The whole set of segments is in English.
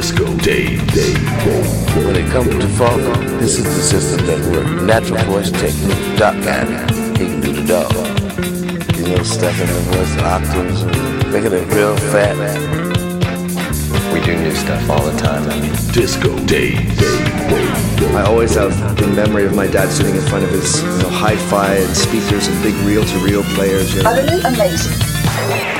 Disco Dave, Dave, Dave. When it comes to funk, this is the system that works. Natural voice technique, Doc Cannon, he can do the dog. You know, stepping the voice octaves, making it real fat. Man. We do new stuff all the time. I mean, Disco Day Day. Dave, Dave. I always have the memory of my dad sitting in front of his you know, hi-fi and speakers and big reel-to-reel players. You know. Utterly amazing.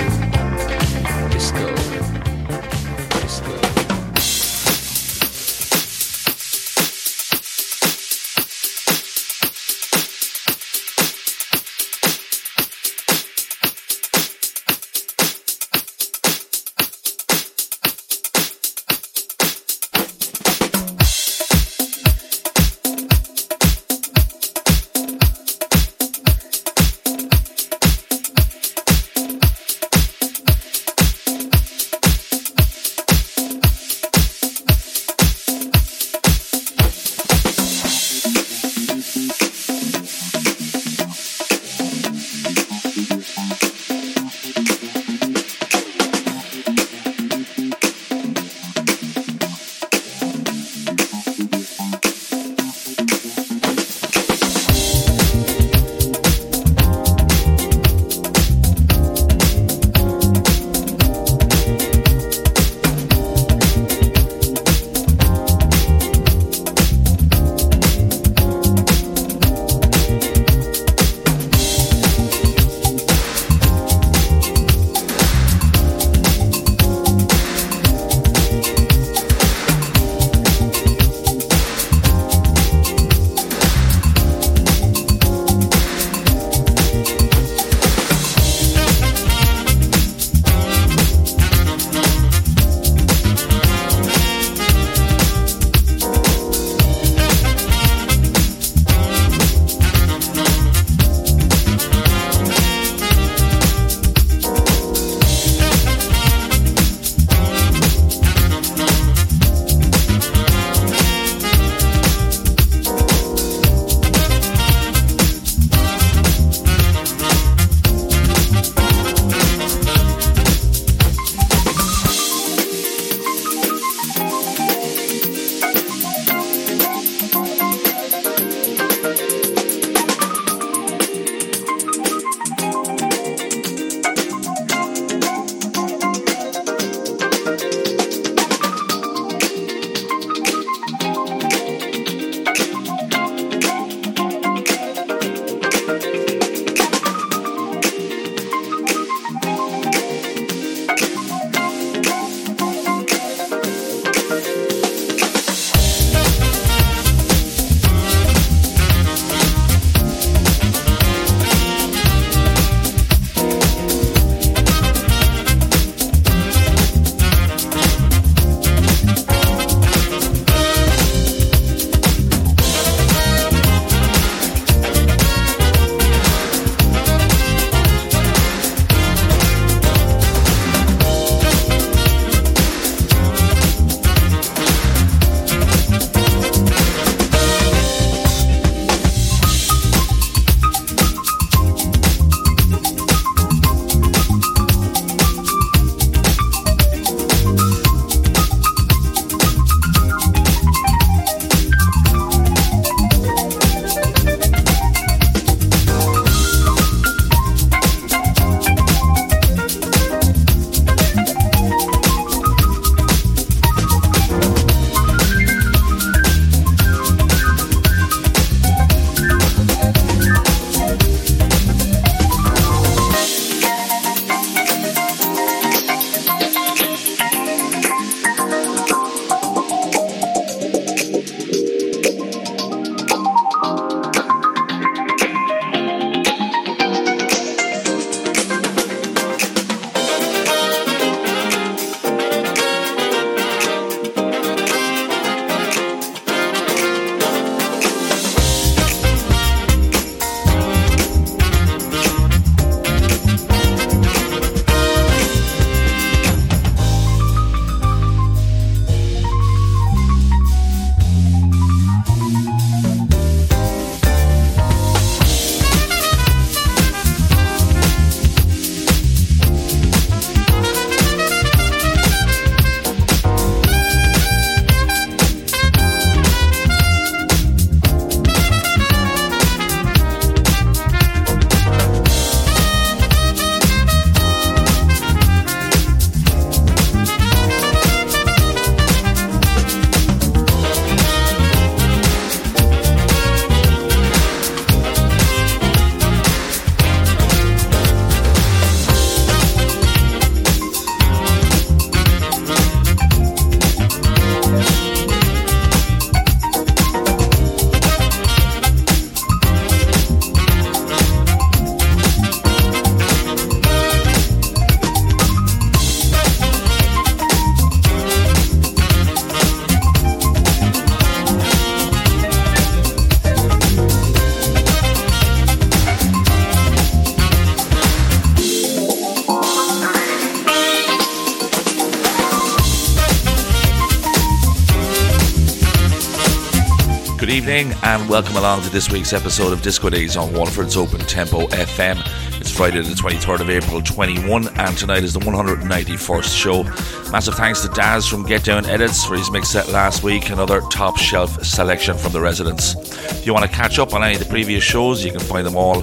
and welcome along to this week's episode of Disco Days on Waterford's Open Tempo FM. It's Friday the 23rd of April 21 and tonight is the 191st show. Massive thanks to Daz from Get Down Edits for his mix set last week, another top shelf selection from the residents. If you want to catch up on any of the previous shows, you can find them all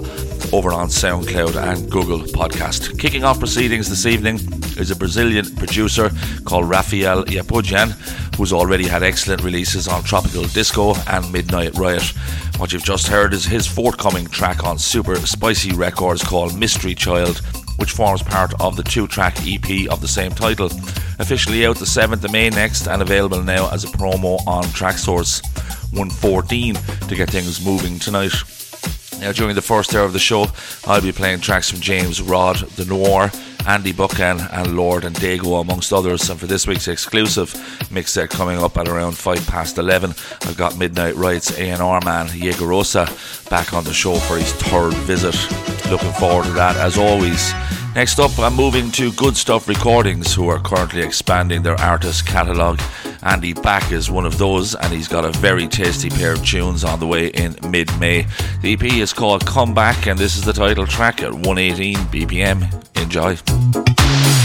over on SoundCloud and Google Podcast. Kicking off proceedings this evening is a Brazilian producer called Rafael Yapudjian, who's already had excellent releases on Tropical Disco and Midnight Riot. What you've just heard is his forthcoming track on Super Spicy Records called Mystery Child, which forms part of the two track EP of the same title. Officially out the 7th of May next and available now as a promo on Traxsource 114 to get things moving tonight. Now, during the first hour of the show, I'll be playing tracks from James Rod, The Noir, Andy Buchan, and Lord and Dago, amongst others. And for this week's exclusive mix set coming up at around 5 past 11, I've got Midnight Riot's A&R man Jaegerosa back on the show for his third visit. Looking forward to that as always. Next up, I'm moving to Good Stuff Recordings, who are currently expanding their artist catalogue. Andy Back is one of those, and he's got a very tasty pair of tunes on the way in mid May. The EP is called Come Back, and this is the title track at 118 BPM. Enjoy.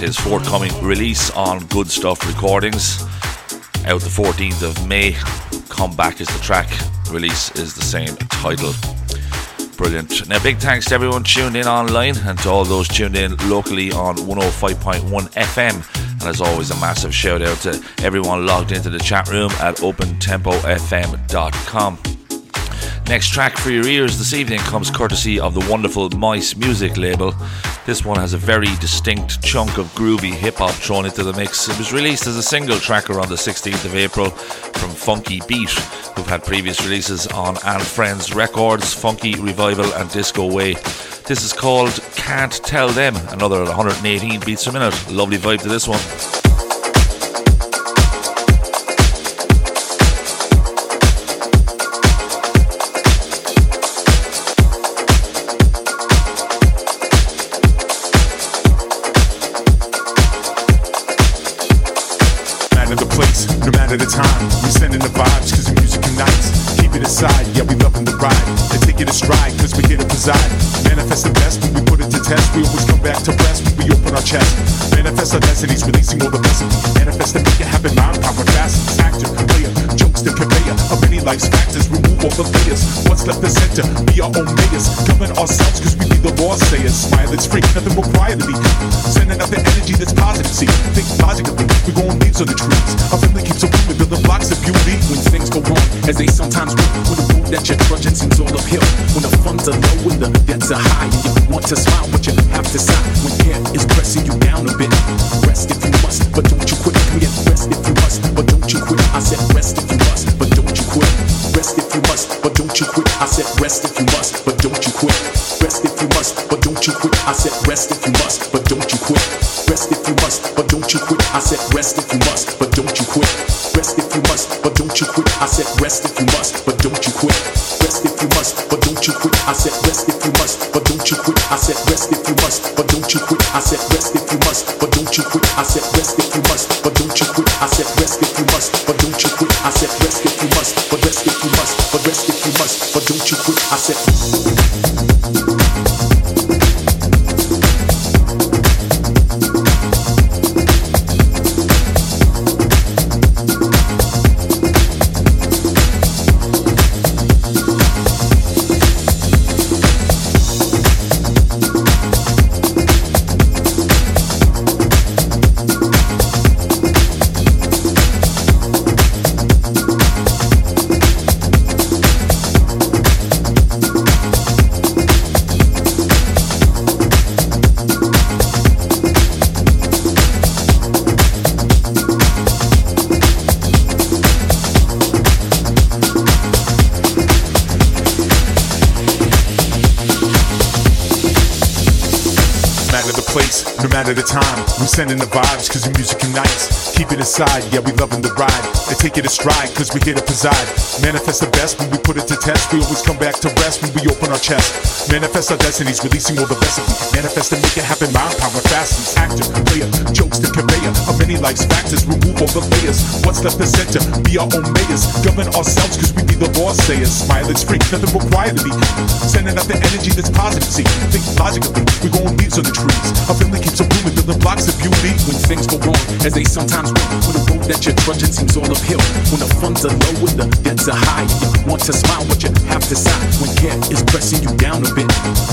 His forthcoming release on Good Stuff Recordings. Out the 14th of May. Come Back is the track. Release is the same title. Brilliant. Now, big thanks to everyone tuned in online and to all those tuned in locally on 105.1 FM. And as always, a massive shout out to everyone logged into the chat room at opentempofm.com. Next track for your ears this evening comes courtesy of the wonderful Mice Music label. This one has a very distinct chunk of groovy hip hop thrown into the mix. It was released as a single tracker on the 16th of April from Funky Beat, who've had previous releases on And Friends Records, Funky Revival, and Disco Way. This is called Can't Tell Them, another 118 beats a minute. Lovely vibe to this one. Center? Be our own mayors. Govern ourselves cause we be the law sayers. Smile, it's free, nothing required to be. Sending out the energy that's positive. See, think logically. We gon' leaves on the trees. We sending the vibes cause the music unites. Keep it aside, yeah, we loving the ride. And take it a stride cause we here to preside. Manifest the best when we put it to test. We always come back to rest when we open our chest. Manifest our destinies, releasing all the best of me. Manifest and make it happen, mind power, fastest. Actor, player, jokes, the conveyor of many life's factors. Remove all the layers. What's left the center? Be our own mayors. Govern ourselves cause we be the law sayers. Smile, it's free, nothing required to be. Sending out the energy that's positive. See, think logically. We gon' leaves on the trees. Our family keeps a blooming, building blocks of beauty. When things go wrong, as they sometimes will. When the road that you're trudging seems all uphill. When the funds are low and the debts are high. You want to smile, but you have to sigh. When care is pressing you down a bit.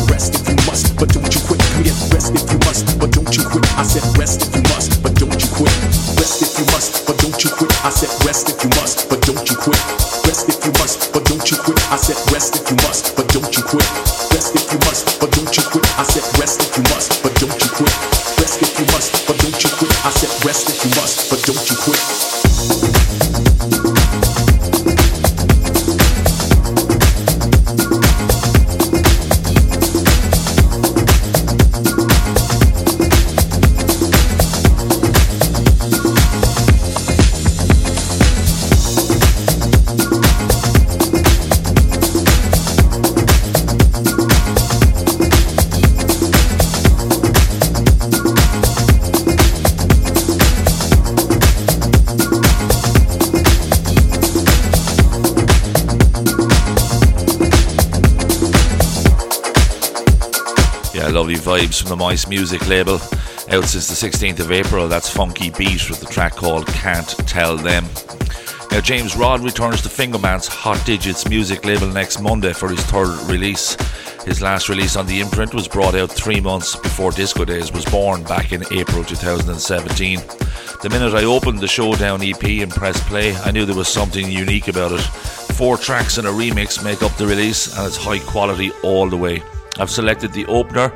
Rest if you must, but don't you quit. Come get rest if you must, but don't you quit. I said rest if you must, but don't you quit. Rest if you must, but don't you quit. I said rest if you must, but don't you quit. Rest if you must, but don't you quit. I said rest if you must, but don't you quit. Rest if you must, but don't you quit. I said rest if you must, lovely vibes from the Mice Music label, out since the 16th of April. That's Funky Beat with the track called Can't Tell Them. Now, James Rod returns to Fingerman's Hot Digits music label next Monday for his third release. His last release on the imprint was brought out three months before Disco Days was born back in April 2017. The minute I opened the Showdown EP and pressed play, I knew there was something unique about it. Four tracks and a remix make up the release, and it's high quality all the way. I've selected the opener,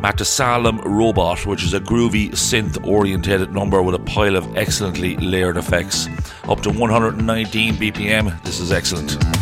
Matusalem Robot, which is a groovy synth oriented number with a pile of excellently layered effects. Up to 119 BPM, this is excellent.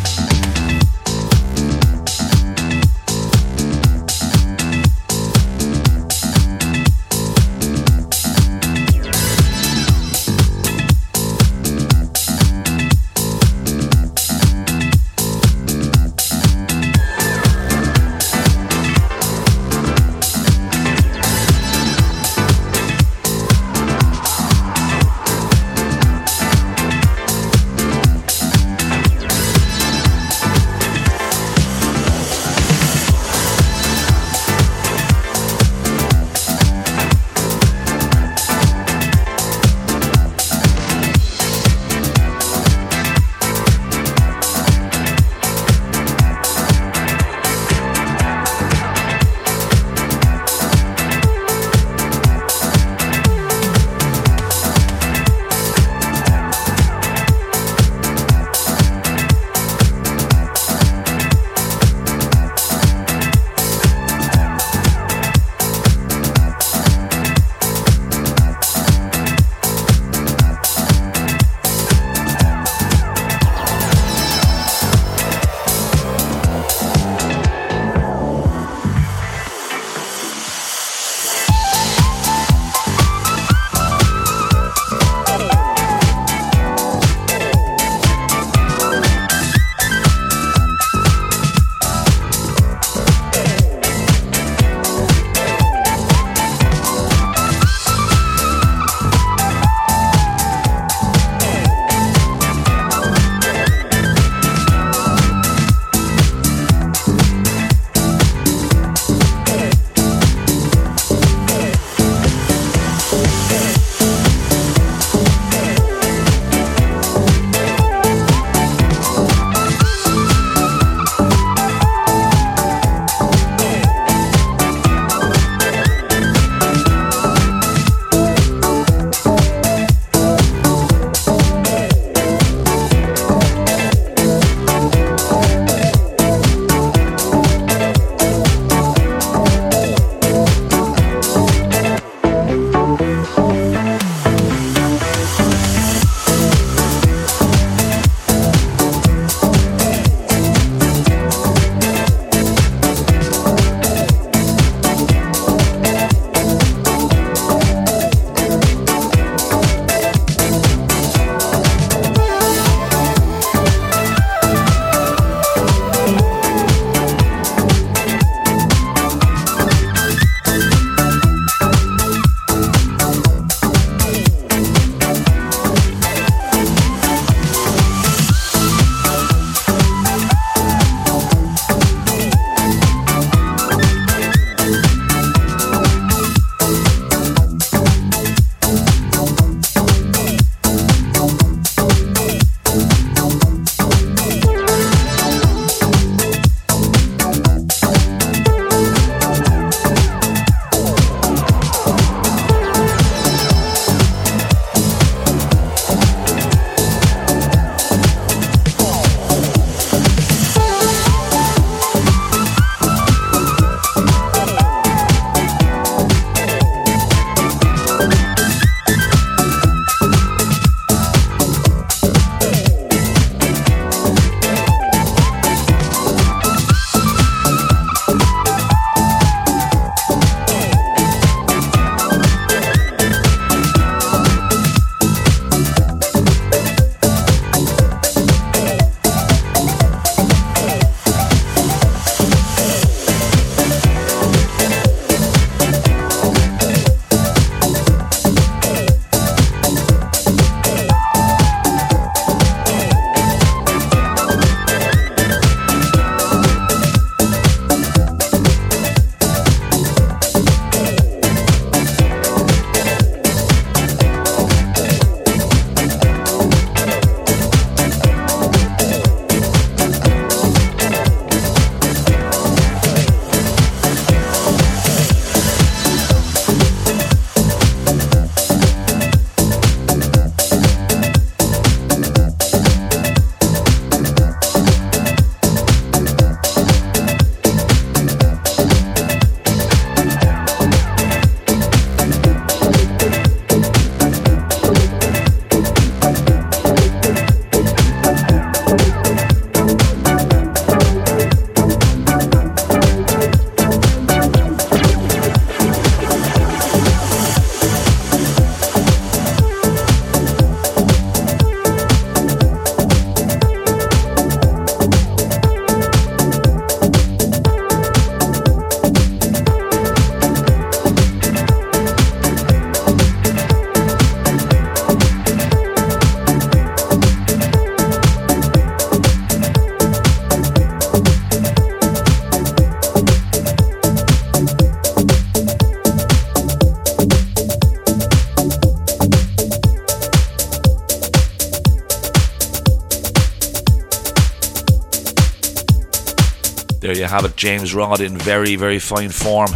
James Rod in very, very fine form.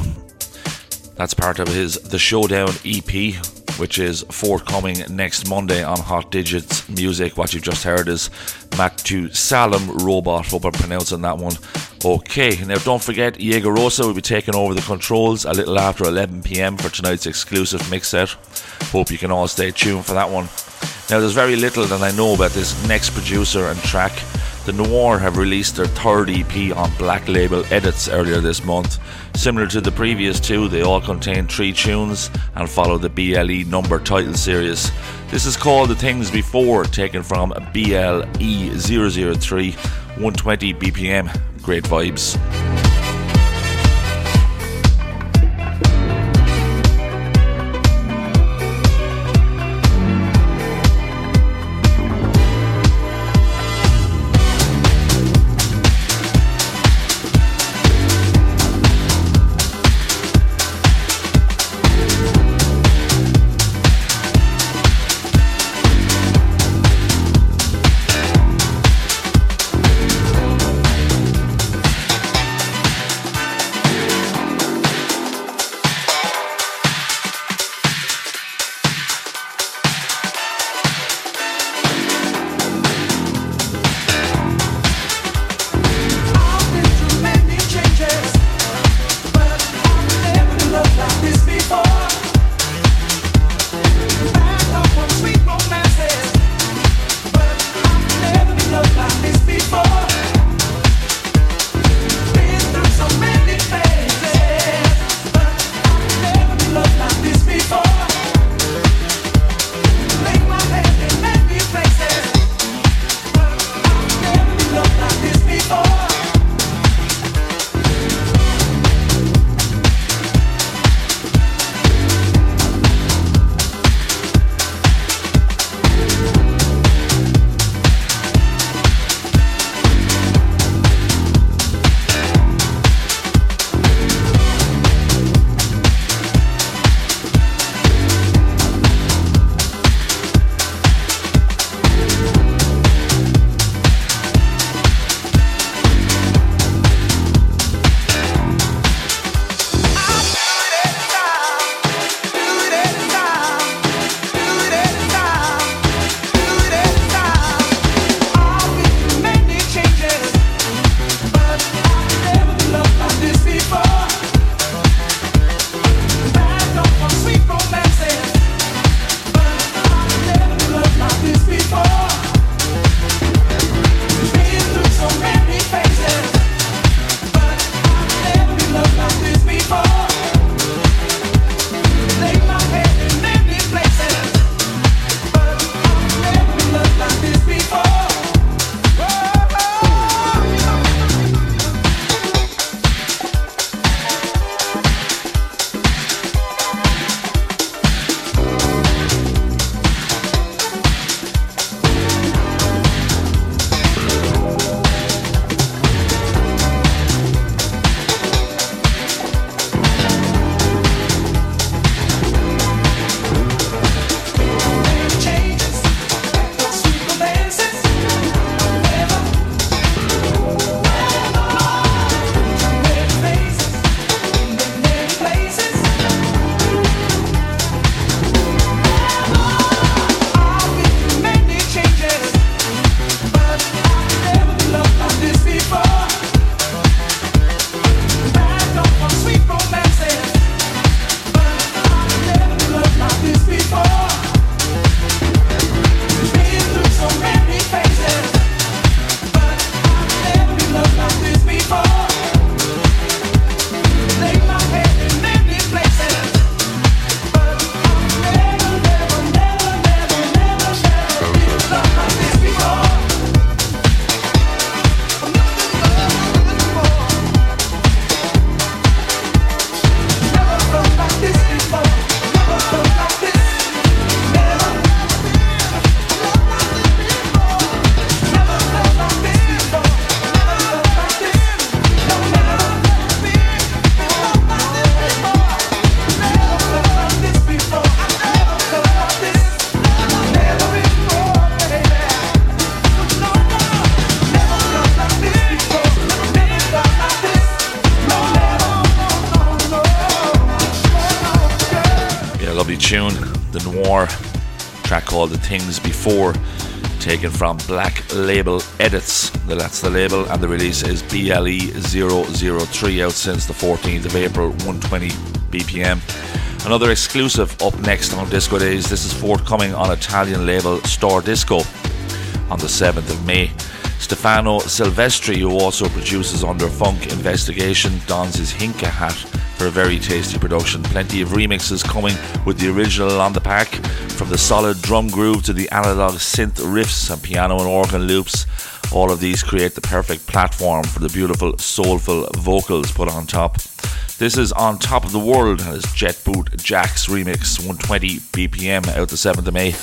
That's part of his The Showdown EP, which is forthcoming next Monday on Hot Digits Music. What you've just heard is Matusalem Robot. Hope I'm pronouncing that one okay. Now, don't forget, Jaegerosa will be taking over the controls a little after 11 pm for tonight's exclusive mix set. Hope you can all stay tuned for that one. Now, there's very little that I know about this next producer and track. The Noir have released their third EP on Black Label Edits earlier this month. Similar to the previous two, they all contain three tunes and follow the BLE number title series. This is called The Things Before, taken from BLE 003, 120 BPM. Great vibes. Taken from Black Label Edits. That's the label, and the release is BLE 003 out since the 14th of April, 120 BPM. Another exclusive up next on Disco Days. This is forthcoming on Italian label Star Disco on the 7th of May. Stefano Silvestri, who also produces under Funk Investigation, dons his Hinka hat for a very tasty production. Plenty of remixes coming with the original on the pack, the solid drum groove to the analog synth riffs and piano and organ loops. All of these create the perfect platform for the beautiful, soulful vocals put on top. This is On Top of the World and it's Jet Boot Jack's remix, 120 BPM out the 7th of May.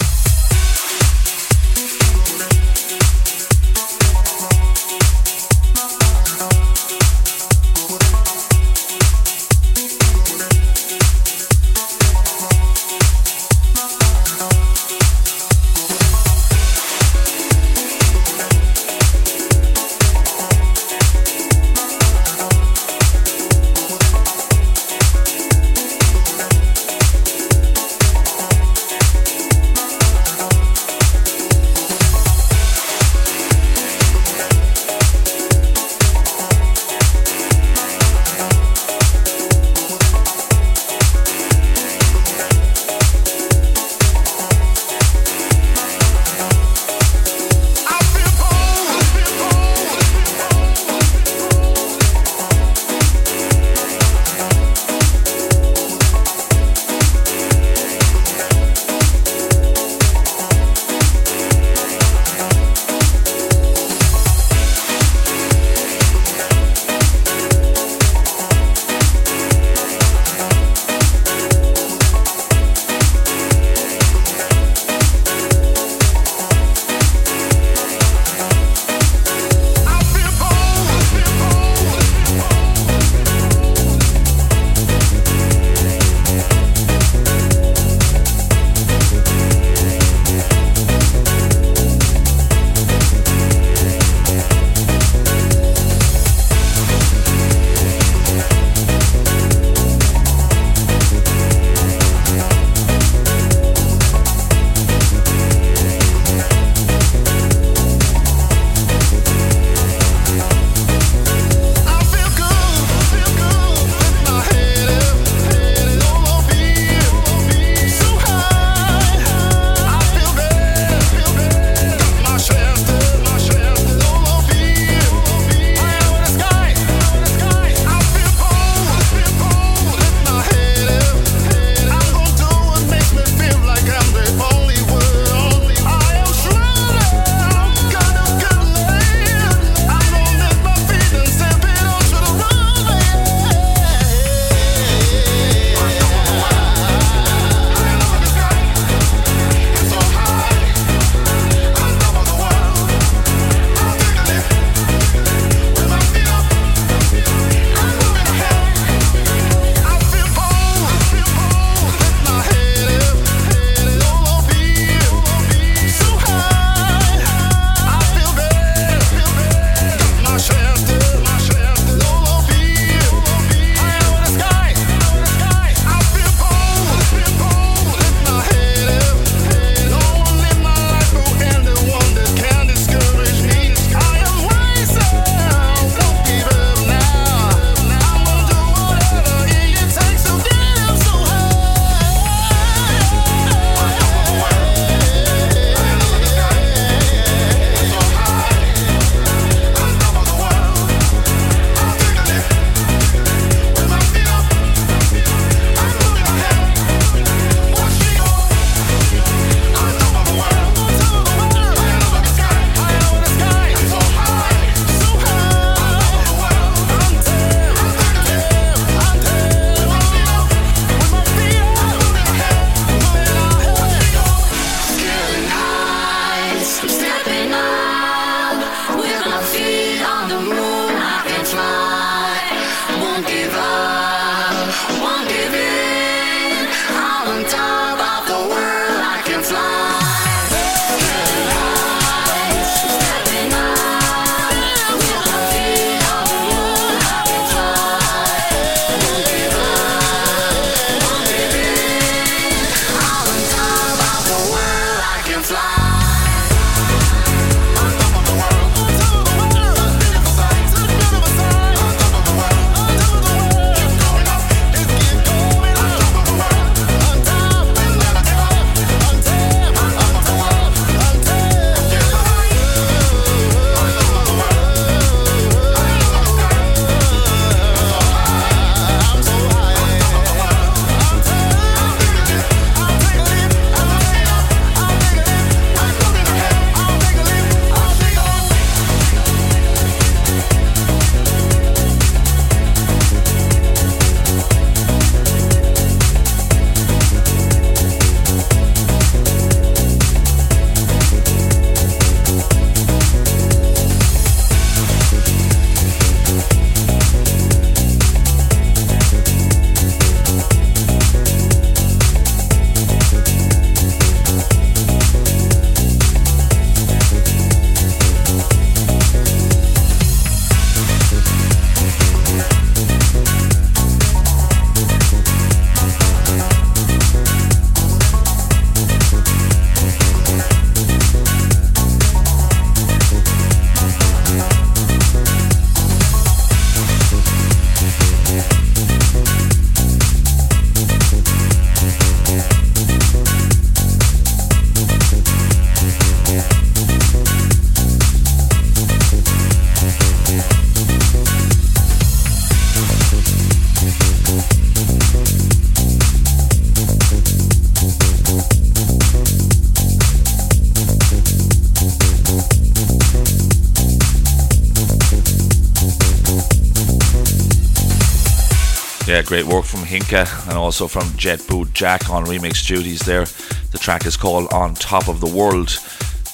Great work from Hinka and also from Jet Boot Jack on remix duties there. The track is called On Top of the World,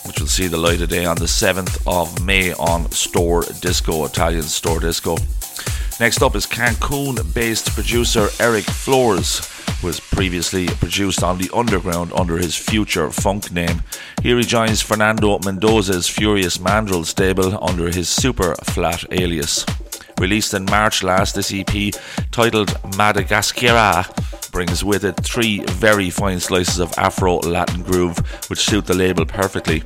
which will see the light of day on the 7th of May on Store Disco, Italian Store Disco. Next up is Cancun based producer Eric Flores, who has previously produced on the underground under his future funk name. Here he joins Fernando Mendoza's Furious Mandrill stable under his super flat alias. Released in March last, this EP, titled Madagascar, brings with it three very fine slices of Afro Latin groove, which suit the label perfectly.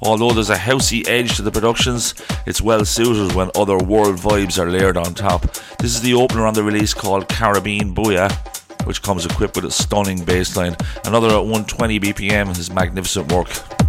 Although there's a housey edge to the productions, it's well suited when other world vibes are layered on top. This is the opener on the release called Caribbean Booyah, which comes equipped with a stunning bass line. Another at 120 BPM is magnificent work.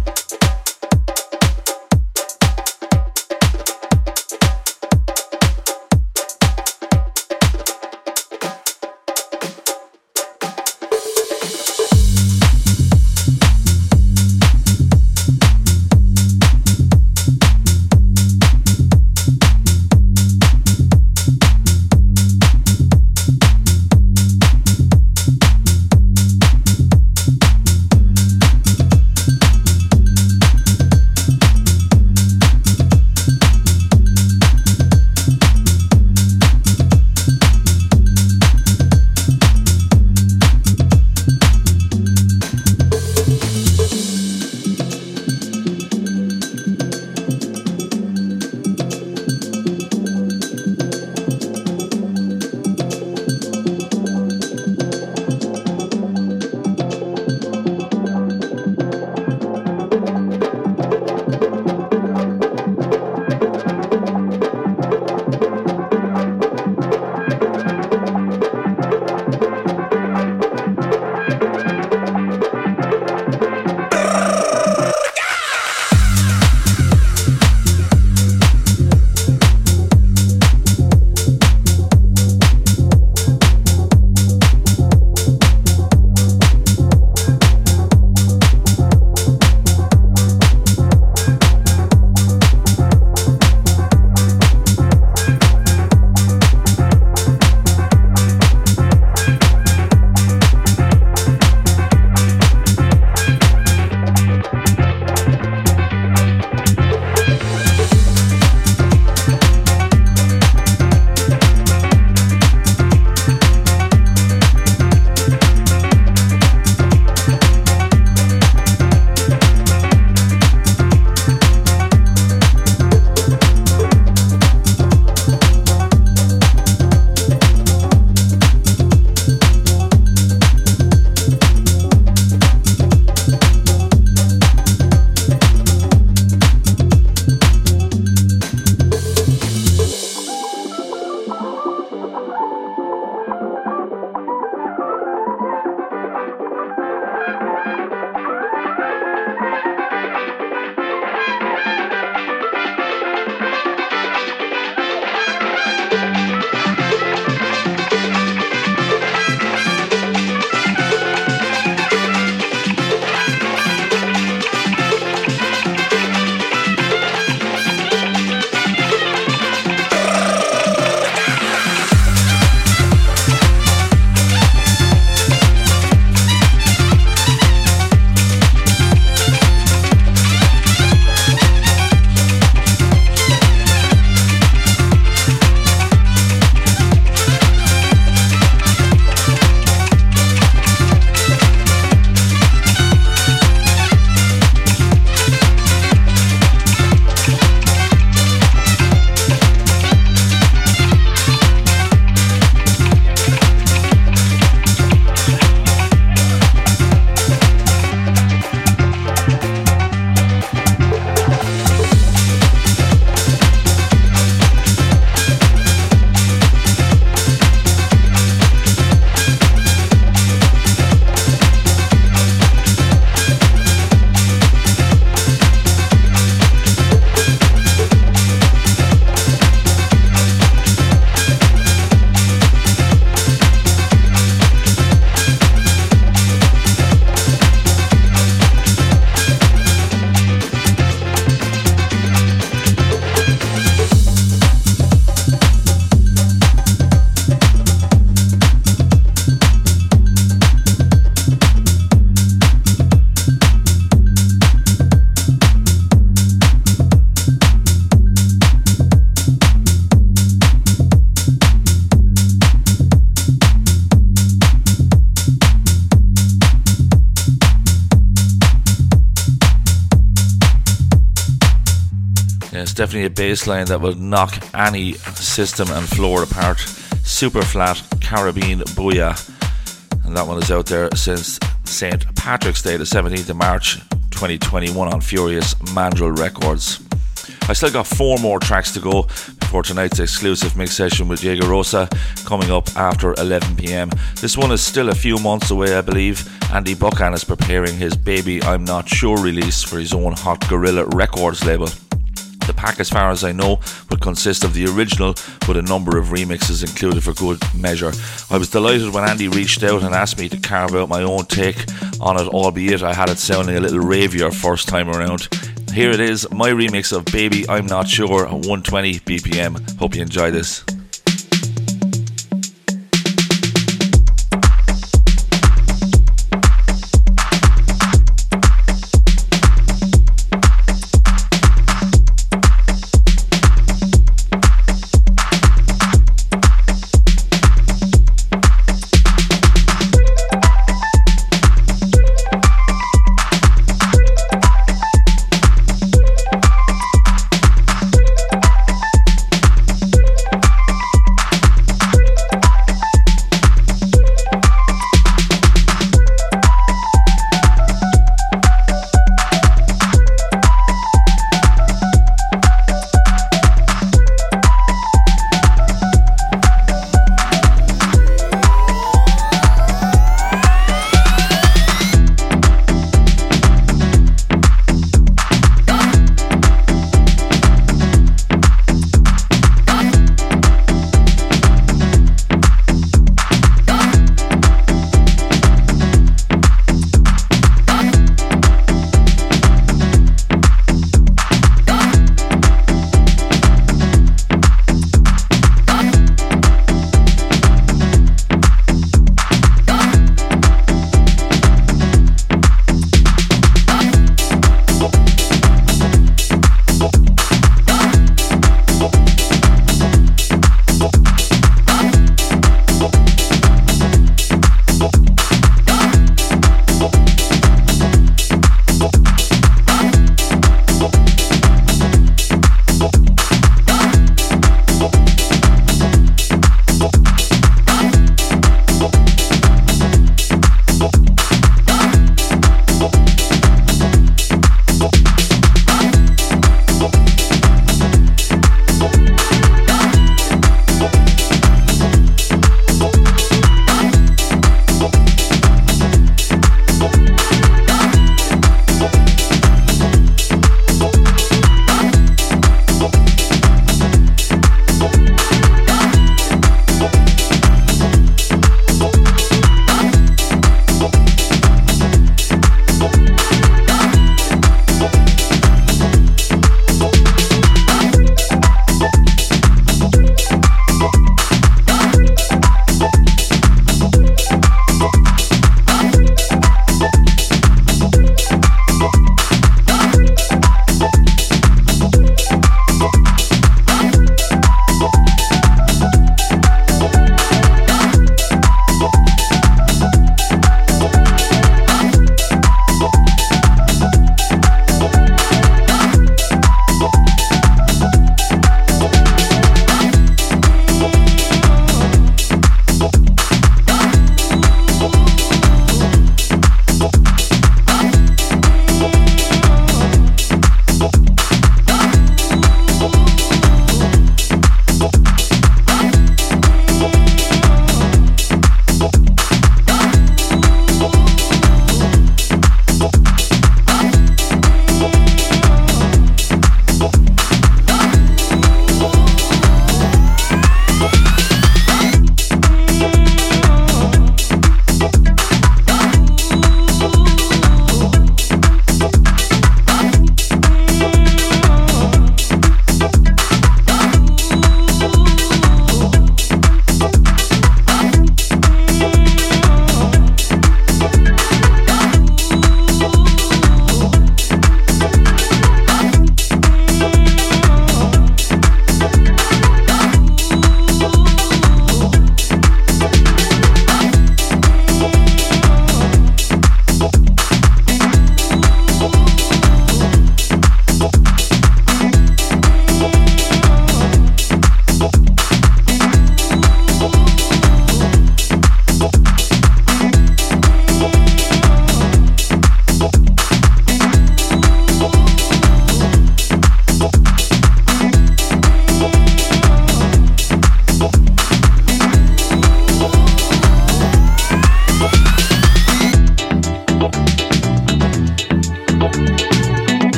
A bass line that will knock any system and floor apart. Super flat, Caribbean Booyah. And that one is out there since St. Patrick's Day, the 17th of March 2021 on Furious Mandrill Records. I still got four more tracks to go before tonight's exclusive mix session with Diego Rosa coming up after 11 pm. This one is still a few months away, I believe. Andy Buchan is preparing his Baby I'm Not Sure release for his own Hot Gorilla Records label. Pack, as far as I know, would consist of the original with a number of remixes included for good measure. I was delighted when Andy reached out and asked me to carve out my own take on it, albeit I had it sounding a little ravier first time around. Here it is, my remix of Baby I'm Not Sure, at 120 BPM. Hope you enjoy this.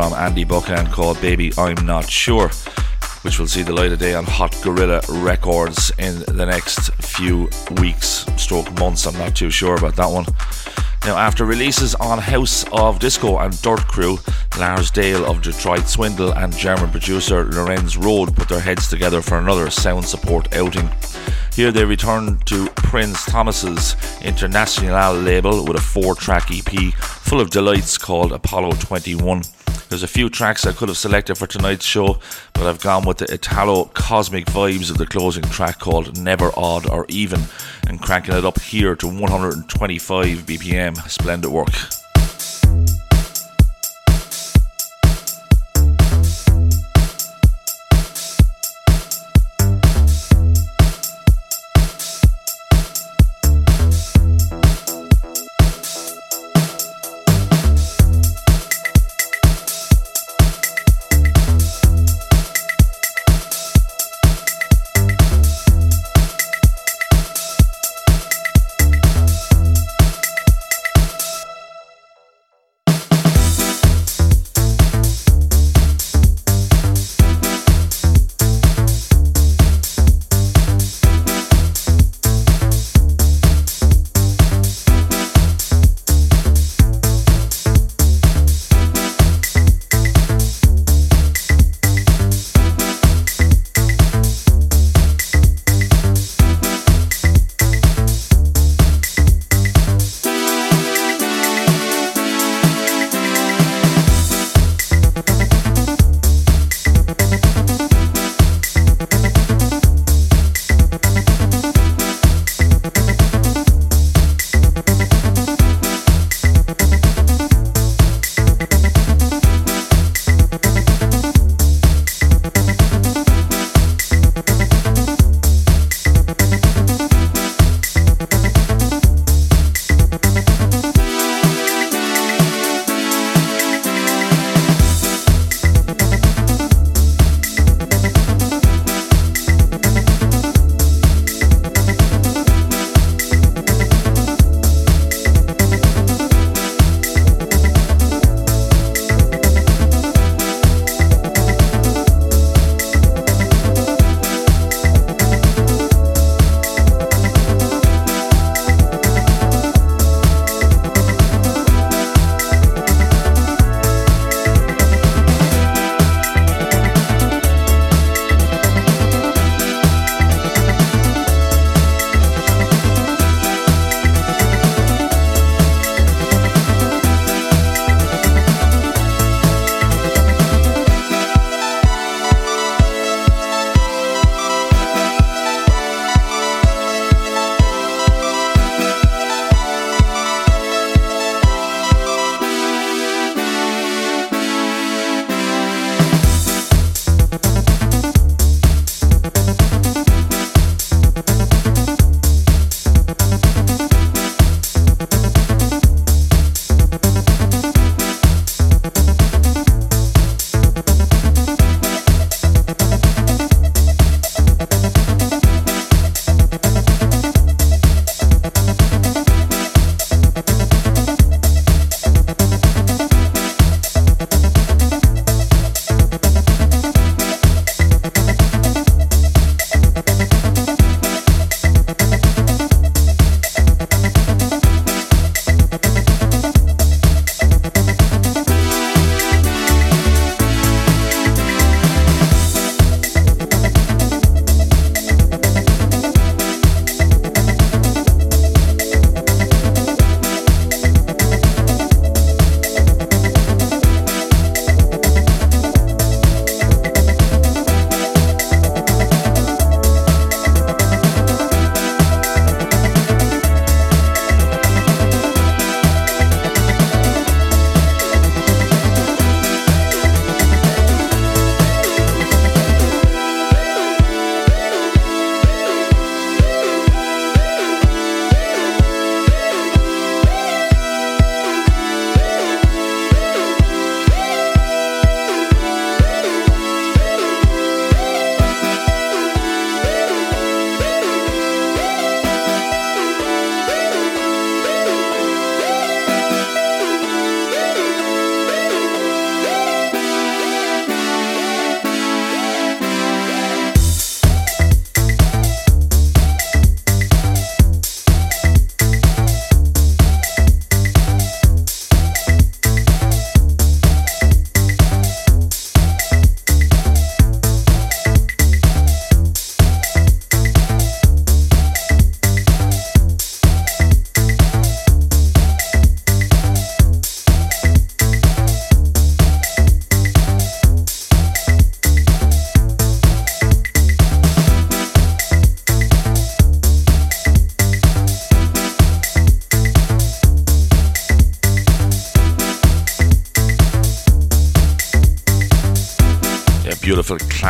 From Andy Buchanan called Baby I'm Not Sure, which will see the light of day on Hot Gorilla Records in the next few weeks, stroke months. I'm not too sure about that one. Now, after releases on House of Disco and Dirt Crew, Lars Dale of Detroit Swindle and German producer Lorenz Rhode put their heads together for another sound support outing. Here they return to Prins Thomas's International label with a four track EP full of delights called Apollo 21. There's a few tracks I could have selected for tonight's show, but I've gone with the Italo cosmic vibes of the closing track called Never Odd or Even and cranking it up here to 125 BPM. Splendid work.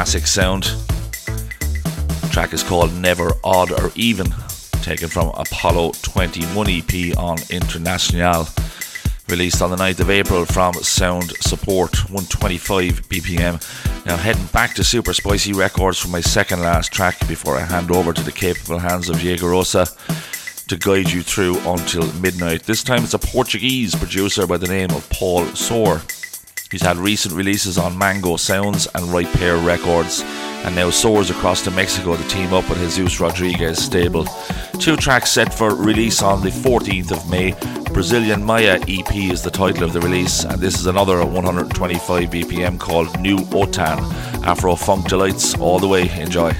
Classic sound. The track is called Never Odd or Even, taken from Apollo 21 EP on International, released on the 9th of April from Sound Support 125 BPM. Now heading back to Super Spicy Records for my second last track before I hand over to the capable hands of Diego Rosa to guide you through until midnight. This time it's a Portuguese producer by the name of Paul Soar. He's had recent releases on Mango Sounds and Right Pair Records, and now soars across to Mexico to team up with Jesus Rodriguez stable. Two tracks set for release on the 14th of May. Brazilian Maya EP is the title of the release, and this is another 125 BPM called New Otan. Afro Funk Delights all the way. Enjoy.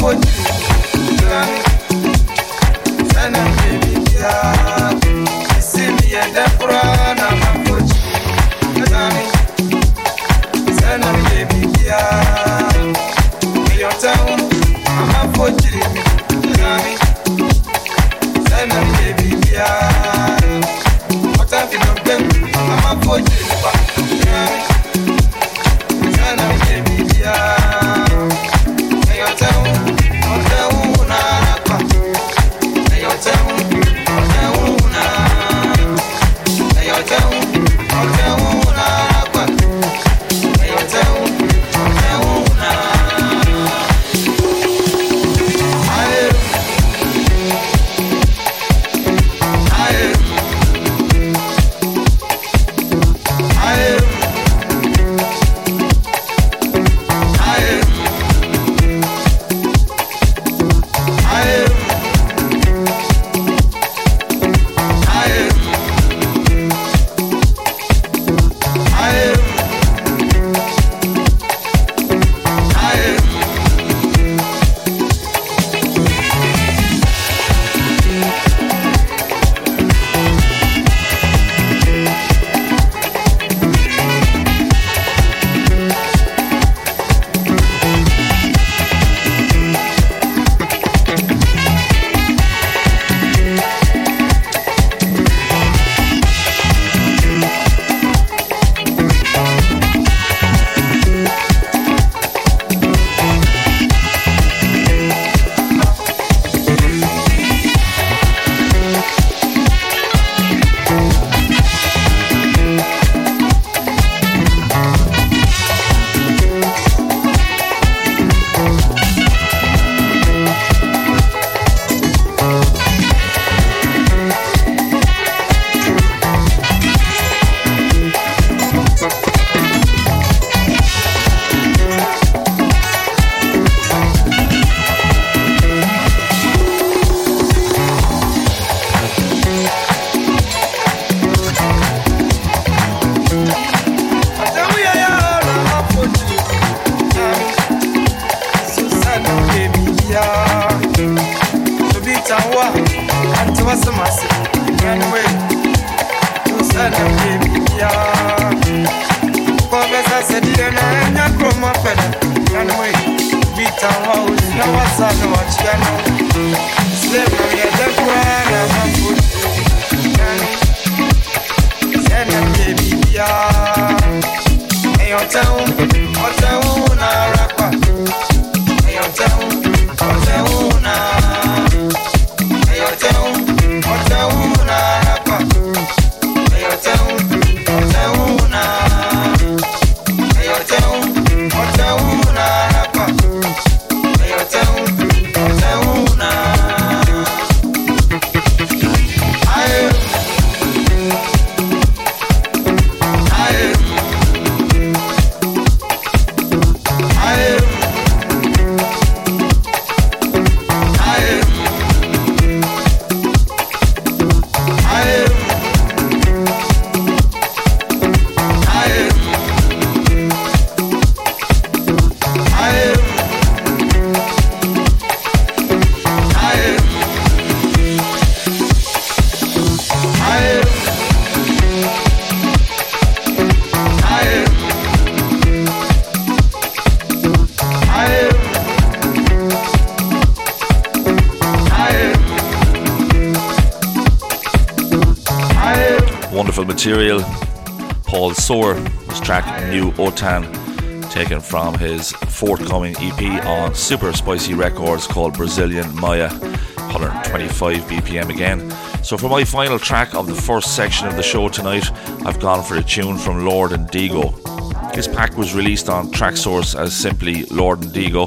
домой material. Paul Soar, his track New Otan, taken from his forthcoming EP on Super Spicy Records called Brazilian Maya, 125 BPM again. So, for my final track of the first section of the show tonight, I've gone for a tune from Lord Indigo. This pack was released on Traxsource as simply Lord Indigo,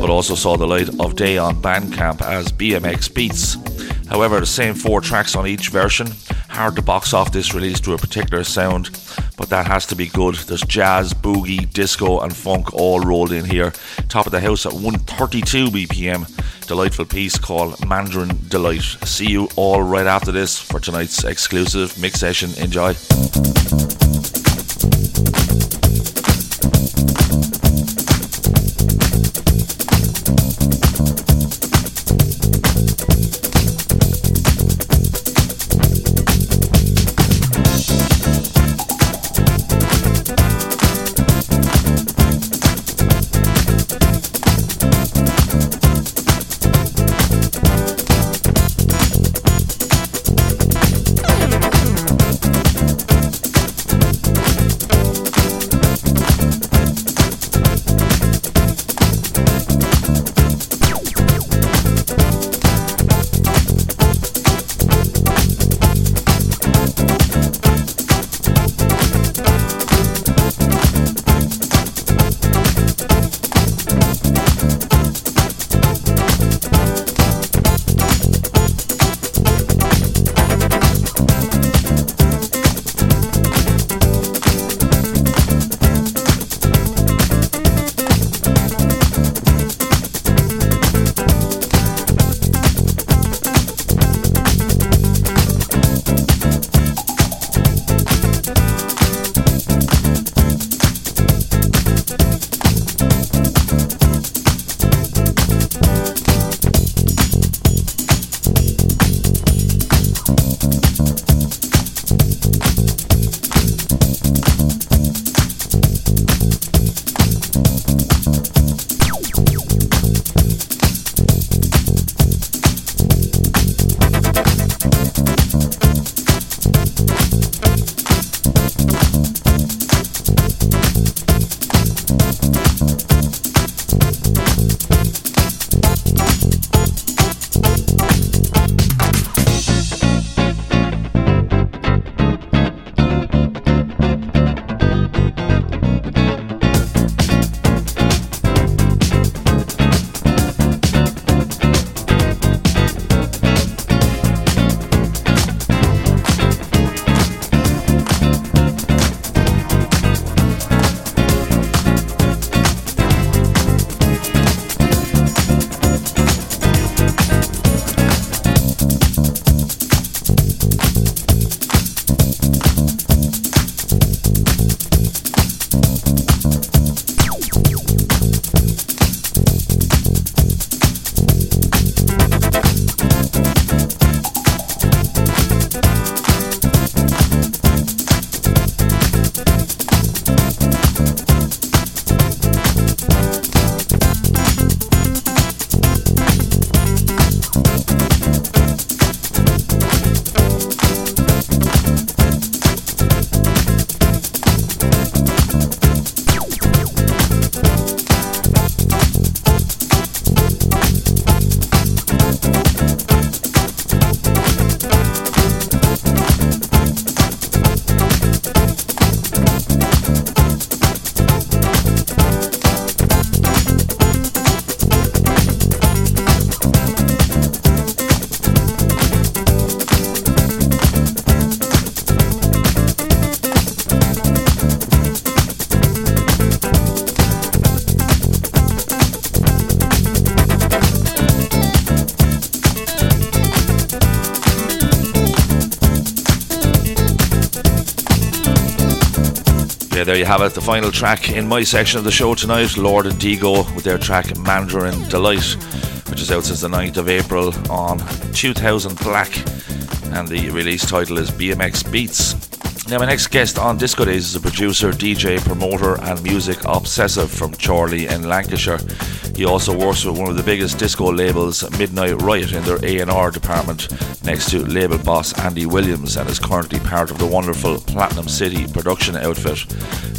but also saw the light of day on Bandcamp as BMX Beats. However, the same four tracks on each version. Hard to box off this release to a particular sound, but that has to be good. There's jazz, boogie, disco, and funk all rolled in here. Top of the house at 132 BPM. Delightful piece called Mandarin Delight. See you all right after this for tonight's exclusive mix session. Enjoy. You have it. The final track in my section of the show tonight Lord Indigo with their track Mandarin Delight, which is out since the 9th of April on 2000 Black. And the release title is BMX Beats. Now, my next guest on Disco Days is a producer, DJ, promoter, and music obsessive from Chorley in Lancashire. He also works with one of the biggest disco labels, Midnight Riot, in their A&R department, next to label boss Andy Williams, and is currently part of the wonderful Platinum City production outfit.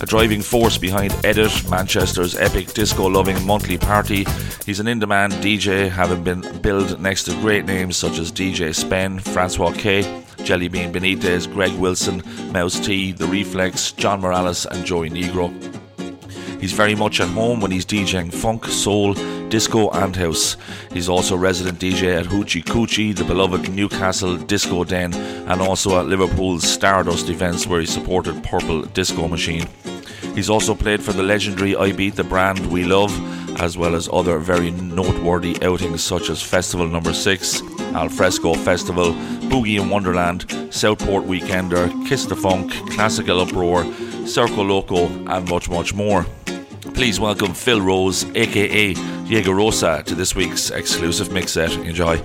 Driving force behind Edit, Manchester's epic disco-loving monthly party, he's an in-demand DJ, having been billed next to great names such as DJ Spen, Francois K, Jellybean Benitez, Greg Wilson, Mousse T, The Reflex, John Morales, and Joey Negro. He's very much at home when he's DJing funk, soul, disco, and house. He's also resident DJ at Hoochie Coochie, the beloved Newcastle Disco Den, and also at Liverpool's Stardust events where he supported Purple Disco Machine. He's also played for the legendary I Beat the Brand We Love, as well as other very noteworthy outings such as Festival Number 6, Alfresco Festival, Boogie in Wonderland, Southport Weekender, Kiss the Funk, Classical Uproar, Circoloco, and much, much more. Please welcome Phil Rose, aka Diego Rosa, to this week's exclusive mix set. Enjoy.